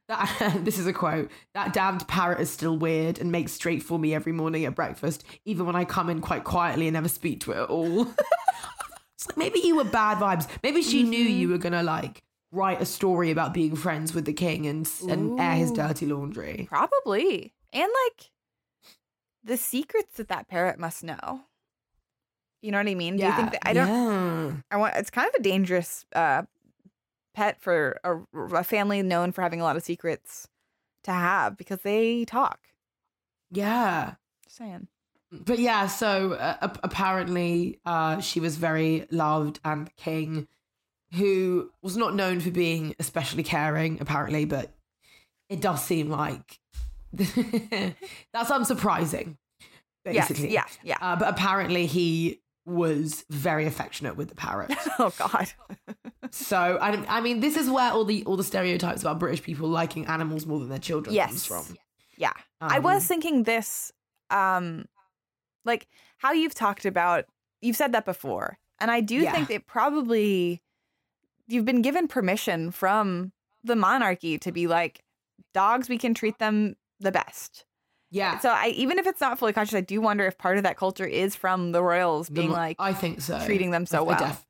that, this is a quote. That damned parrot is still weird and makes straight for me every morning at breakfast, even when I come in quite quietly and never speak to it at all. It's like, maybe you were bad vibes. Maybe she knew Mm-hmm. you were gonna like write a story about being friends with the king and and air his dirty laundry. Probably. And like the secrets that that parrot must know. You know what I mean? Do you think that I don't Yeah. I want it's kind of a dangerous uh pet for a, a family known for having a lot of secrets to have because they talk. Yeah. Just saying. but yeah, so uh, apparently uh, she was very loved, and the king, who was not known for being especially caring, apparently, but it does seem like that's unsurprising. Basically, Yes, yeah, yeah. Uh, but apparently, he was very affectionate with the parrot. oh God. so I, I mean, this is where all the all the stereotypes about British people liking animals more than their children comes from. Yeah. I Um, was thinking this, um, like how you've talked about, you've said that before. And I do Yeah. think that probably you've been given permission from the monarchy to be like, dogs, we can treat them the best. yeah. So I, even if it's not fully conscious, I do wonder if part of that culture is from the royals being mo- like I think so. treating them so I well. def-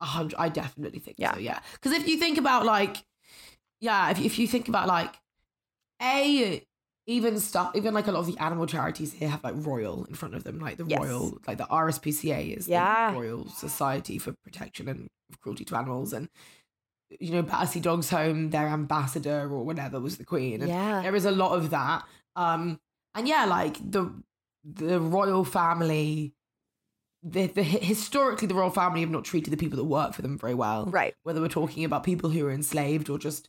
a hundred, I definitely think Yeah. so. Yeah, because if you think about like, yeah, if if you think about like, a even stuff, even like a lot of the animal charities here have like royal in front of them, like the Yes. royal, like the RSPCA is Yeah. the Royal Society for Protection and Cruelty to Animals, and you know Battersea Dogs Home, their ambassador or whatever was the Queen, and Yeah. there is a lot of that. Um, and yeah, like the the royal family, the, the historically the royal family have not treated the people that work for them very well. Right. Whether we're talking about people who are enslaved or just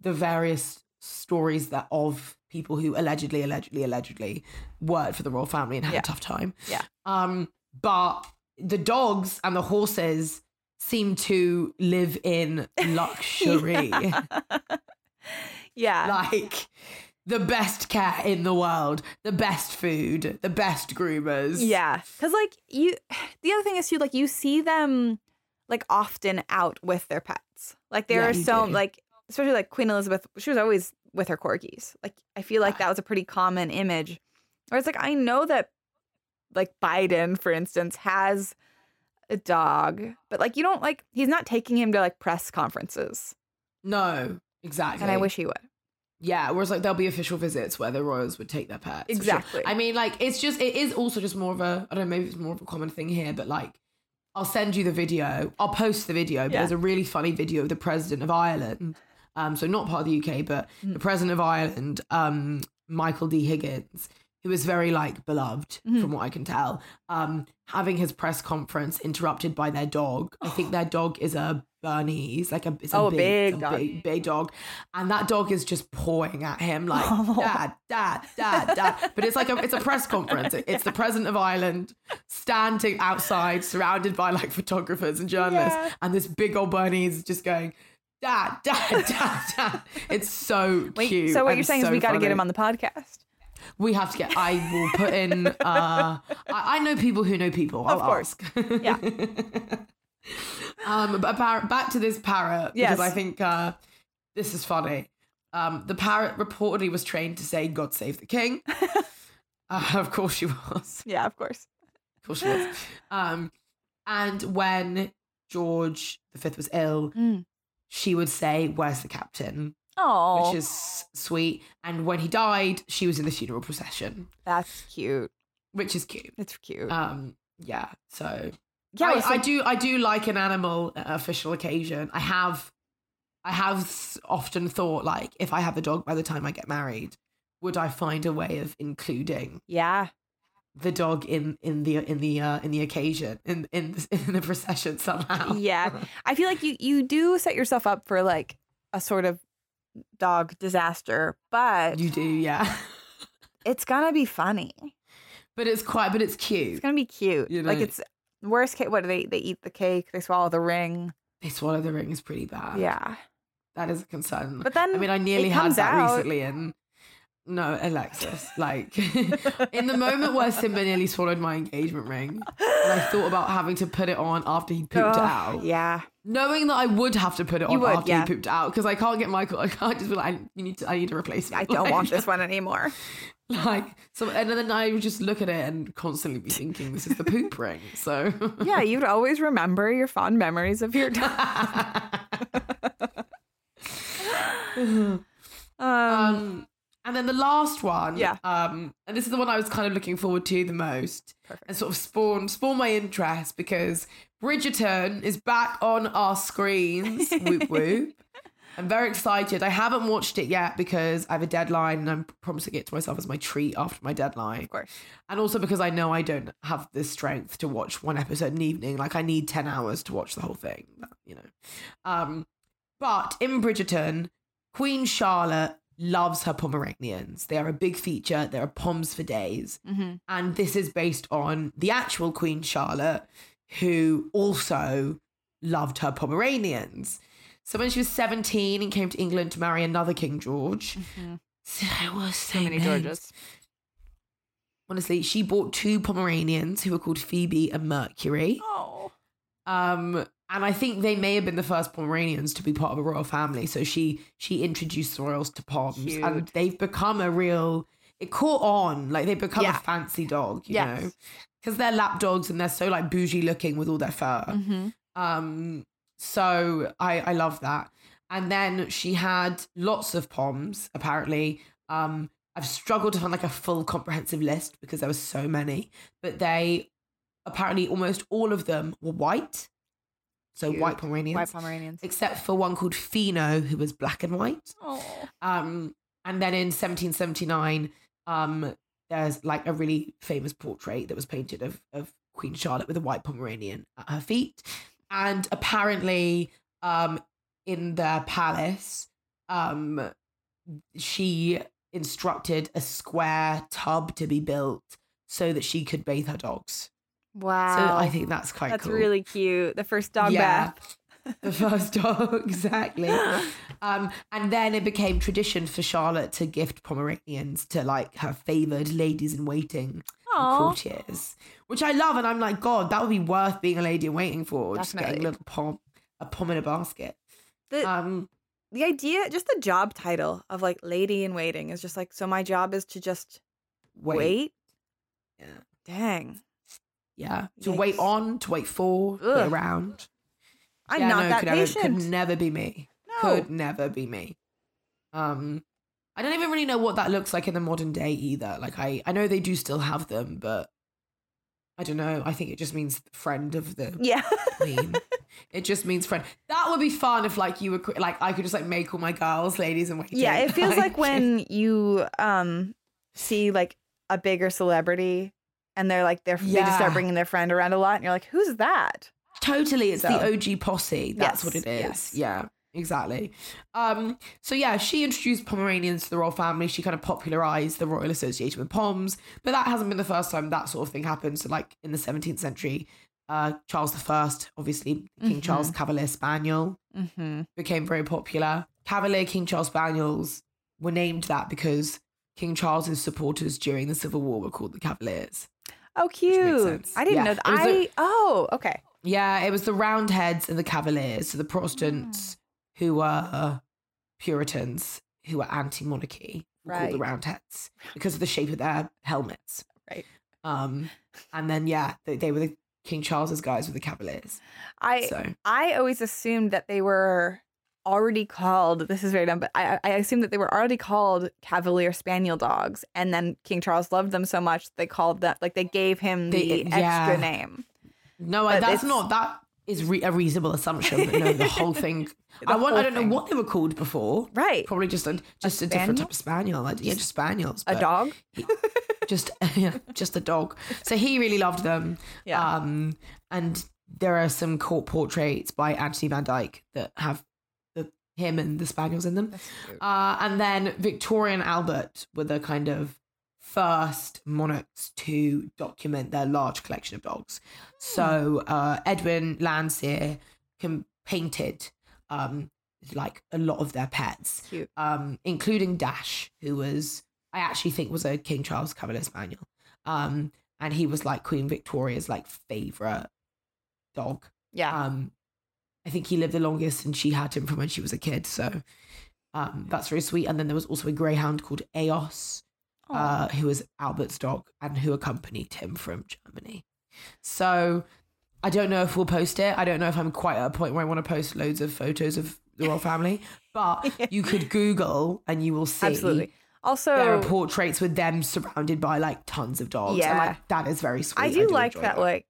the various stories that of people who allegedly, allegedly, allegedly worked for the royal family and had Yeah. a tough time. Yeah. Um, but the dogs and the horses seem to live in luxury. Yeah. Like the best care in the world, the best food, the best groomers. Yeah, because like you, the other thing is too, like you see them like often out with their pets. Like there Yeah, are so do. like, especially like Queen Elizabeth, she was always with her corgis. Like I feel like that was a pretty common image. Or it's like I know that like Biden, for instance, has a dog, but like you don't like he's not taking him to like press conferences, No, exactly. and I wish he would. Yeah, whereas like there'll be official visits where the royals would take their pets. for sure. Exactly. I mean, like it's just it is also just more of a I don't know maybe it's more of a common thing here, but like I'll send you the video. I'll post the video. But Yeah. there's a really funny video of the president of Ireland. Um, so not part of the UK, but Mm. the president of Ireland, um, Michael D. Higgins, who is very like beloved Mhm. from what I can tell. Um, having his press conference interrupted by their dog. I think their dog is a Bernese, like a it's a Oh, a big, big a dog. big, big dog, and that dog is just pawing at him like Oh. dad, dad, dad, dad. But it's like a it's a press conference. It's the president of Ireland standing outside, surrounded by like photographers and journalists, Yeah. and this big old Bernese is just going. Dad, dad, dad, dad. It's so Wait, cute. so what you're saying is so we got to get him on the podcast. We have to get. I will put in. Uh, I, I know people who know people. I'll Of course. ask. Yeah. um, but par- back to this parrot Yes. because I think uh, this is funny. Um, the parrot reportedly was trained to say "God save the king." uh, of course she was. Yeah, of course. Of course she was. Um, and when George V was ill, Mm. she would say, "Where's the captain?" Oh, Which is sweet. And when he died, she was in the funeral procession, that's cute. which is cute. It's cute. Um, yeah. So yeah, I, so- I do. I do like an animal an official occasion. I have, I have often thought like, if I have a dog by the time I get married, would I find a way of including Yeah. the dog in in the in the uh, in the occasion in in the, in the procession somehow? Yeah. I feel like you you do set yourself up for like a sort of dog disaster, but you do. Yeah. it's gonna be funny. But it's quite. But it's cute. It's gonna be cute. You Like it's worst case. What do they they eat the cake? They swallow the ring. They swallow the ring is pretty bad. Yeah. That is a concern. But then I mean, I nearly had that out. recently, and no, Alexis. Like in the moment where Simba nearly swallowed my engagement ring, and I thought about having to put it on after he pooped it out, Yeah. Knowing that I would have to put it on would, after yeah. he pooped out because I can't get Michael. I can't just be like, I, you need to. I need a replacement. I don't Like- want this one anymore. Like so, and then I would just look at it and constantly be thinking, this is the poop ring. So Yeah, you'd always remember your fond memories of your dog. Um, Um, and then the last one, Yeah. Um, and this is the one I was kind of looking forward to the most, Perfect. and sort of spawned spawned my interest because Bridgerton is back on our screens. whoop whoop! I'm very excited. I haven't watched it yet because I have a deadline, and I'm promising it to myself as my treat after my deadline. of course. And also because I know I don't have the strength to watch one episode in an evening. Like I need 10 hours to watch the whole thing, you know. Um, but in Bridgerton, Queen Charlotte loves her Pomeranians. They are a big feature. There are Poms for days. hmm And this is based on the actual Queen Charlotte, who also loved her Pomeranians. So when she was 17 and came to England to marry another King George, hmm there was so many Georges. honestly, she bought two Pomeranians who were called Phoebe and Mercury. Oh. Um, and I think they may have been the first Pomeranians to be part of a royal family. So she she introduced the royals to Poms, and they've become a real. It caught on, like they've become Yeah. a fancy dog, you Yes. know, because they're lap dogs and they're so like bougie looking with all their fur. hmm Um, so I I love that. And then she had lots of poms. Apparently, um, I've struggled to find like a full comprehensive list because there were so many. But they apparently almost all of them were white, so Cute. white Pomeranians, White Pomeranians. except for one called Fino who was black and white. Oh. Um, and then in 1779, um, there's like a really famous portrait that was painted of, of Queen Charlotte with a white Pomeranian at her feet. And apparently, um, in their palace, um, she instructed a square tub to be built so that she could bathe her dogs. Wow. So I think that's quite that's cool. really cute. The first dog Yeah. bath. The first dog, exactly. Um, and then it became tradition for Charlotte to gift Pomeranians to like her favored ladies in waiting, courtiers, which I love. And I'm like, God, that would be worth being a lady in waiting for. Just getting a little pom, a pom in a basket. The, Um, the idea, just the job title of like lady in waiting is just like, so my job is to just wait. wait. Yeah. Dang. Yeah. To wait on, to wait for, Ugh. wait around. I'm Yeah, not no, that could patient. could never be me. no. Could never be me. Um, I don't even really know what that looks like in the modern day either. Like I, I know they do still have them, but I don't know. I think it just means friend of the Yeah. queen. it just means friend. That would be fun if like you were like I could just like make all my girls ladies and waiting. yeah. It feels like when you um see like a bigger celebrity and they're like they're they just start bringing their friend around a lot and you're like, who's that? Totally, it's the OG posse. That's Yes, what it is. yes. Yeah, exactly. Um, so yeah, she introduced Pomeranians to the royal family. She kind of popularized the royal association with Poms, but that hasn't been the first time that sort of thing happened. So like in the 17th century, uh, Charles I, obviously King Mhm. Charles Cavalier Spaniel, Mm-hmm. became very popular. Cavalier King Charles Spaniels were named that because King Charles's supporters during the Civil War were called the Cavaliers. Oh, cute. I didn't Yeah. know that. I oh, okay. Yeah, it was the Roundheads and the Cavaliers, so the Protestants who were Puritans, who were anti-monarchy, were called the Roundheads because of the shape of their helmets. Right. Um, and then yeah, they, they were the King Charles's guys with the Cavaliers. I So I always assumed that they were already called. This is very dumb, but I I assumed that they were already called Cavalier Spaniel dogs, and then King Charles loved them so much they called that like they gave him the They- extra yeah. name. No, But that's not that is re- a reasonable assumption. But no, the whole thing. The I want. I don't thing. know what they were called before. Right, Probably just a just a, different type of spaniel. Like, yeah, just spaniels. a dog. just yeah, just a dog. So he really loved them. Yeah. Um, and there are some court portraits by Anthony Van Dyck that have the him and the spaniels in them. That's cute. Uh, and then Victoria and Albert were the kind of first monarchs to document their large collection of dogs. So uh, Edwin Landseer can, painted um, like a lot of their pets um, including Dash, who was I actually think was a King Charles Cavalier Spaniel, um, and he was like Queen Victoria's like favorite dog. Yeah. Um, I think he lived the longest, and she had him from when she was a kid, so um, that's very sweet. And then there was also a greyhound called Eos. Uh, who was Albert's dog and who accompanied him from Germany. So I don't know if we'll post it. I don't know if I'm quite at a point where I want to post loads of photos of the royal family, but you could Google and you will see Absolutely. Also, there are portraits with them surrounded by like tons of dogs. And Yeah. like that is very sweet. I do like enjoy that, like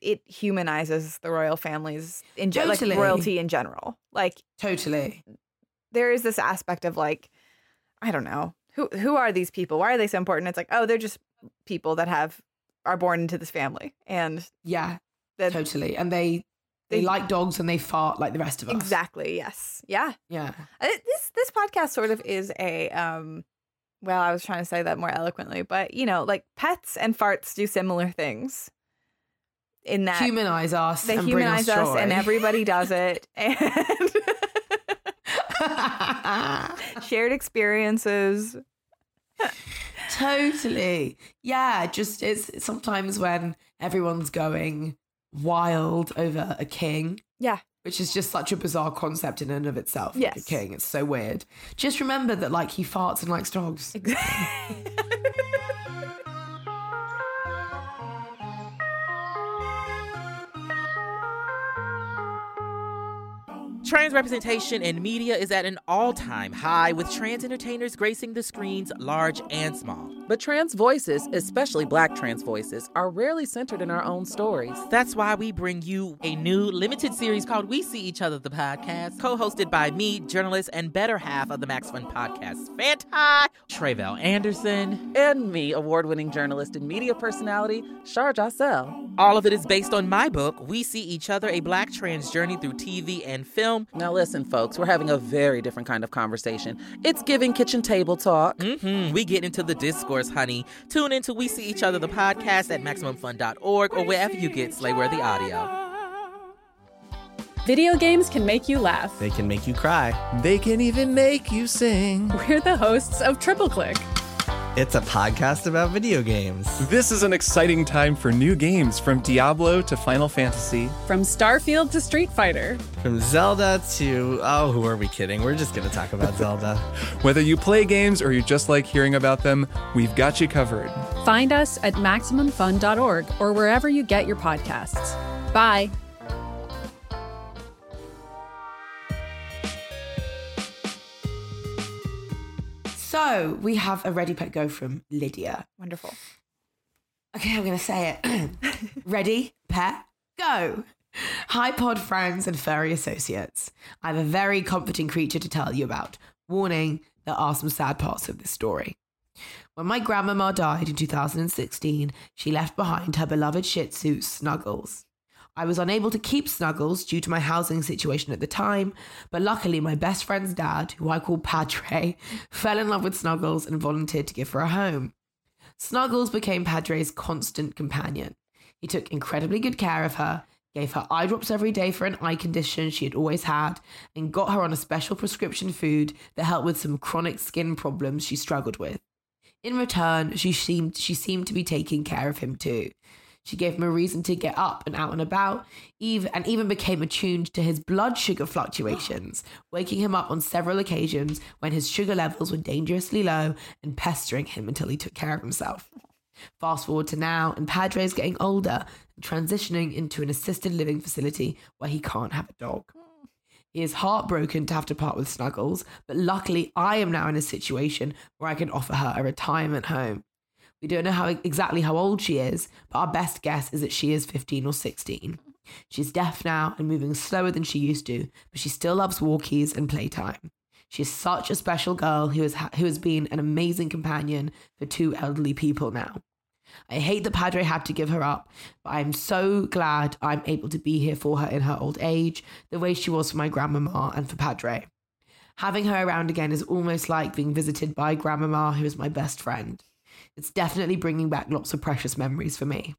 it humanizes the royal families in gen- Totally. like royalty in general. Like totally. there is this aspect of like I don't know who who are these people? Why are they so important? It's like oh, they're just people that have are born into this family, and Yeah, totally. And they, they They- like dogs and they fart like the rest of us. exactly yes, yeah. Yeah. Uh, This this podcast sort of is a um. Well, I was trying to say that more eloquently, but you know, like pets and farts do similar things. In that Humanize us. they humanize us, joy. and everybody does it, and shared experiences. totally. Yeah, just it's sometimes when everyone's going wild over a king. Yeah. Which is just such a bizarre concept in and of itself. like a king. It's so weird. Just remember that like he farts and likes dogs. Trans representation in media is at an all time high, with trans entertainers gracing the screens large and small. But trans voices, especially black trans voices, are rarely centered in our own stories. That's why we bring you a new limited series called We See Each Other, the podcast, co hosted by me, journalist, and better half of the Max Fun podcast, Fanti, Tre'vell Anderson. And me, award winning journalist and media personality, Shar Jossell. All of it is based on my book, We See Each Other, a black trans journey through TV and film. Now, listen, folks, we're having a very different kind of conversation. It's giving kitchen table talk. hmm We get into the discourse, honey. Tune into We See Each Other, the podcast at MaximumFun.org or wherever you get Slayworthy audio. Video games can make you laugh. They can make you cry. They can even make you sing. We're the hosts of Triple Click. It's a podcast about video games. This is an exciting time for new games from Diablo to Final Fantasy. From Starfield to Street Fighter. From Zelda to, oh, who are we kidding? We're just going to talk about Zelda. Whether you play games or you just like hearing about them, we've got you covered. Find us at MaximumFun.org or wherever you get your podcasts. Bye. So we have a ready pet go from Lydia. Wonderful. Okay, I'm going to say it. ready, pet, go. Hi, pod friends and furry associates. I have a very comforting creature to tell you about. Warning, there are some sad parts of this story. When my grandmama died in 2016, she left behind her beloved Shih Tzu, Snuggles. I was unable to keep Snuggles due to my housing situation at the time, but luckily my best friend's dad, who I call Padre, fell in love with Snuggles and volunteered to give her a home. Snuggles became Padre's constant companion. He took incredibly good care of her, gave her eye drops every day for an eye condition she had always had, and got her on a special prescription food that helped with some chronic skin problems she struggled with. In return, she seemed she seemed to be taking care of him too. She gave him a reason to get up and out and about, even, and even became attuned to his blood sugar fluctuations, waking him up on several occasions when his sugar levels were dangerously low and pestering him until he took care of himself. Fast forward to now, and Padre is getting older and transitioning into an assisted living facility where he can't have a dog. He is heartbroken to have to part with Snuggles, but luckily I am now in a situation where I can offer her a retirement home. We don't know how exactly how old she is, but our best guess is that she is 15 or 16. She's deaf now and moving slower than she used to, but she still loves walkies and playtime. She's such a special girl who has ha- who has been an amazing companion for two elderly people now. I hate that Padre had to give her up, but I'm so glad I'm able to be here for her in her old age, the way she was for my grandmama and for Padre. Having her around again is almost like being visited by grandmama, who is my best friend. It's definitely bringing back lots of precious memories for me.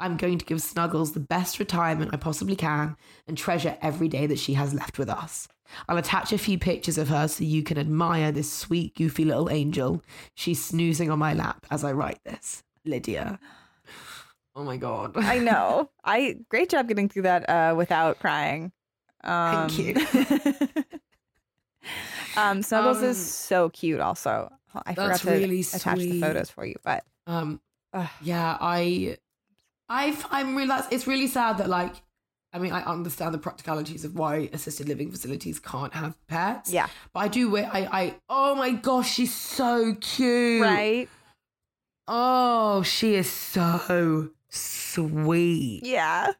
I'm going to give Snuggles the best retirement I possibly can and treasure every day that she has left with us. I'll attach a few pictures of her so you can admire this sweet, goofy little angel. She's snoozing on my lap as I write this. Lydia. Oh my god. I know. I great job getting through that uh, without crying. Um, Thank you. um, Snuggles Um, is so cute. Also, I forgot to really attach the photos for you, but Um, Ugh. yeah, I, I've, I'm realized it's really sad that like, I mean, I understand the practicalities of why assisted living facilities can't have pets. yeah, but I do. I, I, oh my gosh, she's so cute. right. Oh, she is so sweet. Yeah,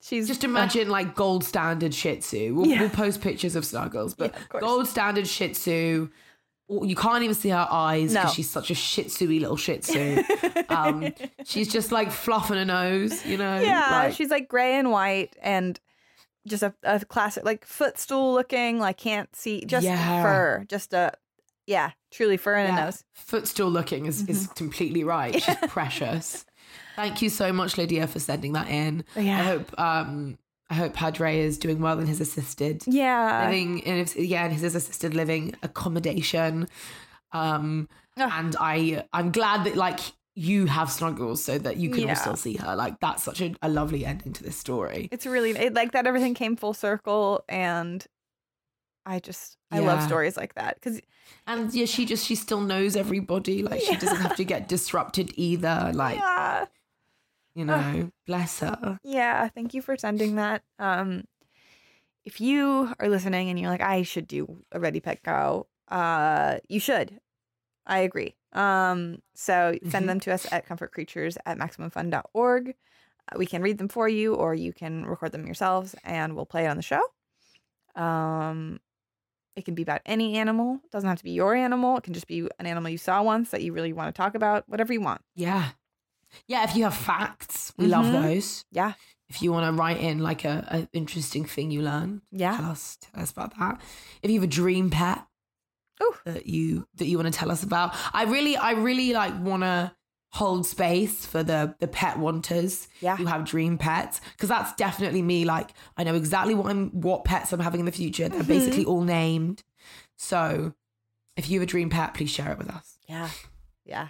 she's Just imagine like gold standard Shih Tzu. We'll, Yeah. we'll post pictures of Snuggles, but Yeah, gold standard Shih Tzu. You can't even see her eyes because No. she's such a Shih Tzu little Shih Tzu. um, she's just like fluffing her nose, you know. yeah, like- she's like gray and white and just a, a classic like footstool looking. Like can't see just Yeah. fur, just a yeah, truly fur and a nose. footstool looking is, is Mm-hmm. completely right. She's precious. Thank you so much, Lydia, for sending that in. Yeah. I hope um I hope Padre is doing well in his assisted Yeah, living in his, yeah, in his assisted living accommodation. Um Ugh. and I I'm glad that like you have snuggles so that you can Yeah. still see her. Like that's such a, a lovely ending to this story. it's really it, like that. Everything came full circle, and I just I love stories like that because And yeah, she just she still knows everybody. Like she doesn't have to get disrupted either. Like yeah, you know, bless her. yeah. Thank you for sending that. Um, if you are listening and you're like, I should do a Ready Pet Go, uh, you should. I agree. Um, so send Mhm. them to us at comfortcreatures at maximumfun.org. Uh, we can read them for you, or you can record them yourselves, and we'll play it on the show. Um, it can be about any animal. It doesn't have to be your animal. It can just be an animal you saw once that you really want to talk about. Whatever you want. Yeah. Yeah, if you have facts, we love Mhm. those. Yeah. If you want to write in like a, a interesting thing you learned, Yeah. tell us tell us about that. If you have a dream pet Ooh. that you that you want to tell us about, I really I really like want to hold space for the the pet wanters Yeah. who have dream pets because that's definitely me like i know exactly what i'm what pets i'm having in the future they're basically all named so if you have a dream pet please share it with us Yeah. Yeah.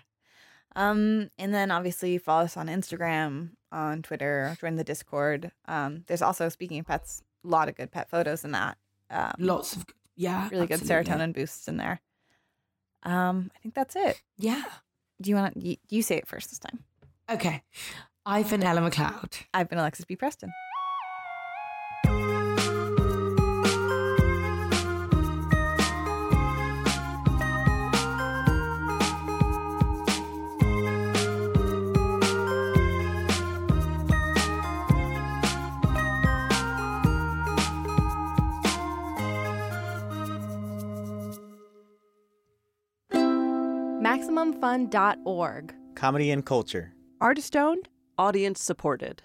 Um, and then obviously follow us on Instagram, on Twitter, join the Discord. Um, there's also speaking of pets, a lot of good pet photos in that. Um, lots of yeah really good serotonin boosts in there. Um, I think that's it. yeah Do you want to? You, you say it first this time. okay i've been ella mcleod I've been Alexis B. Preston. MaximumFun.org. Comedy and culture. Artist owned, audience supported.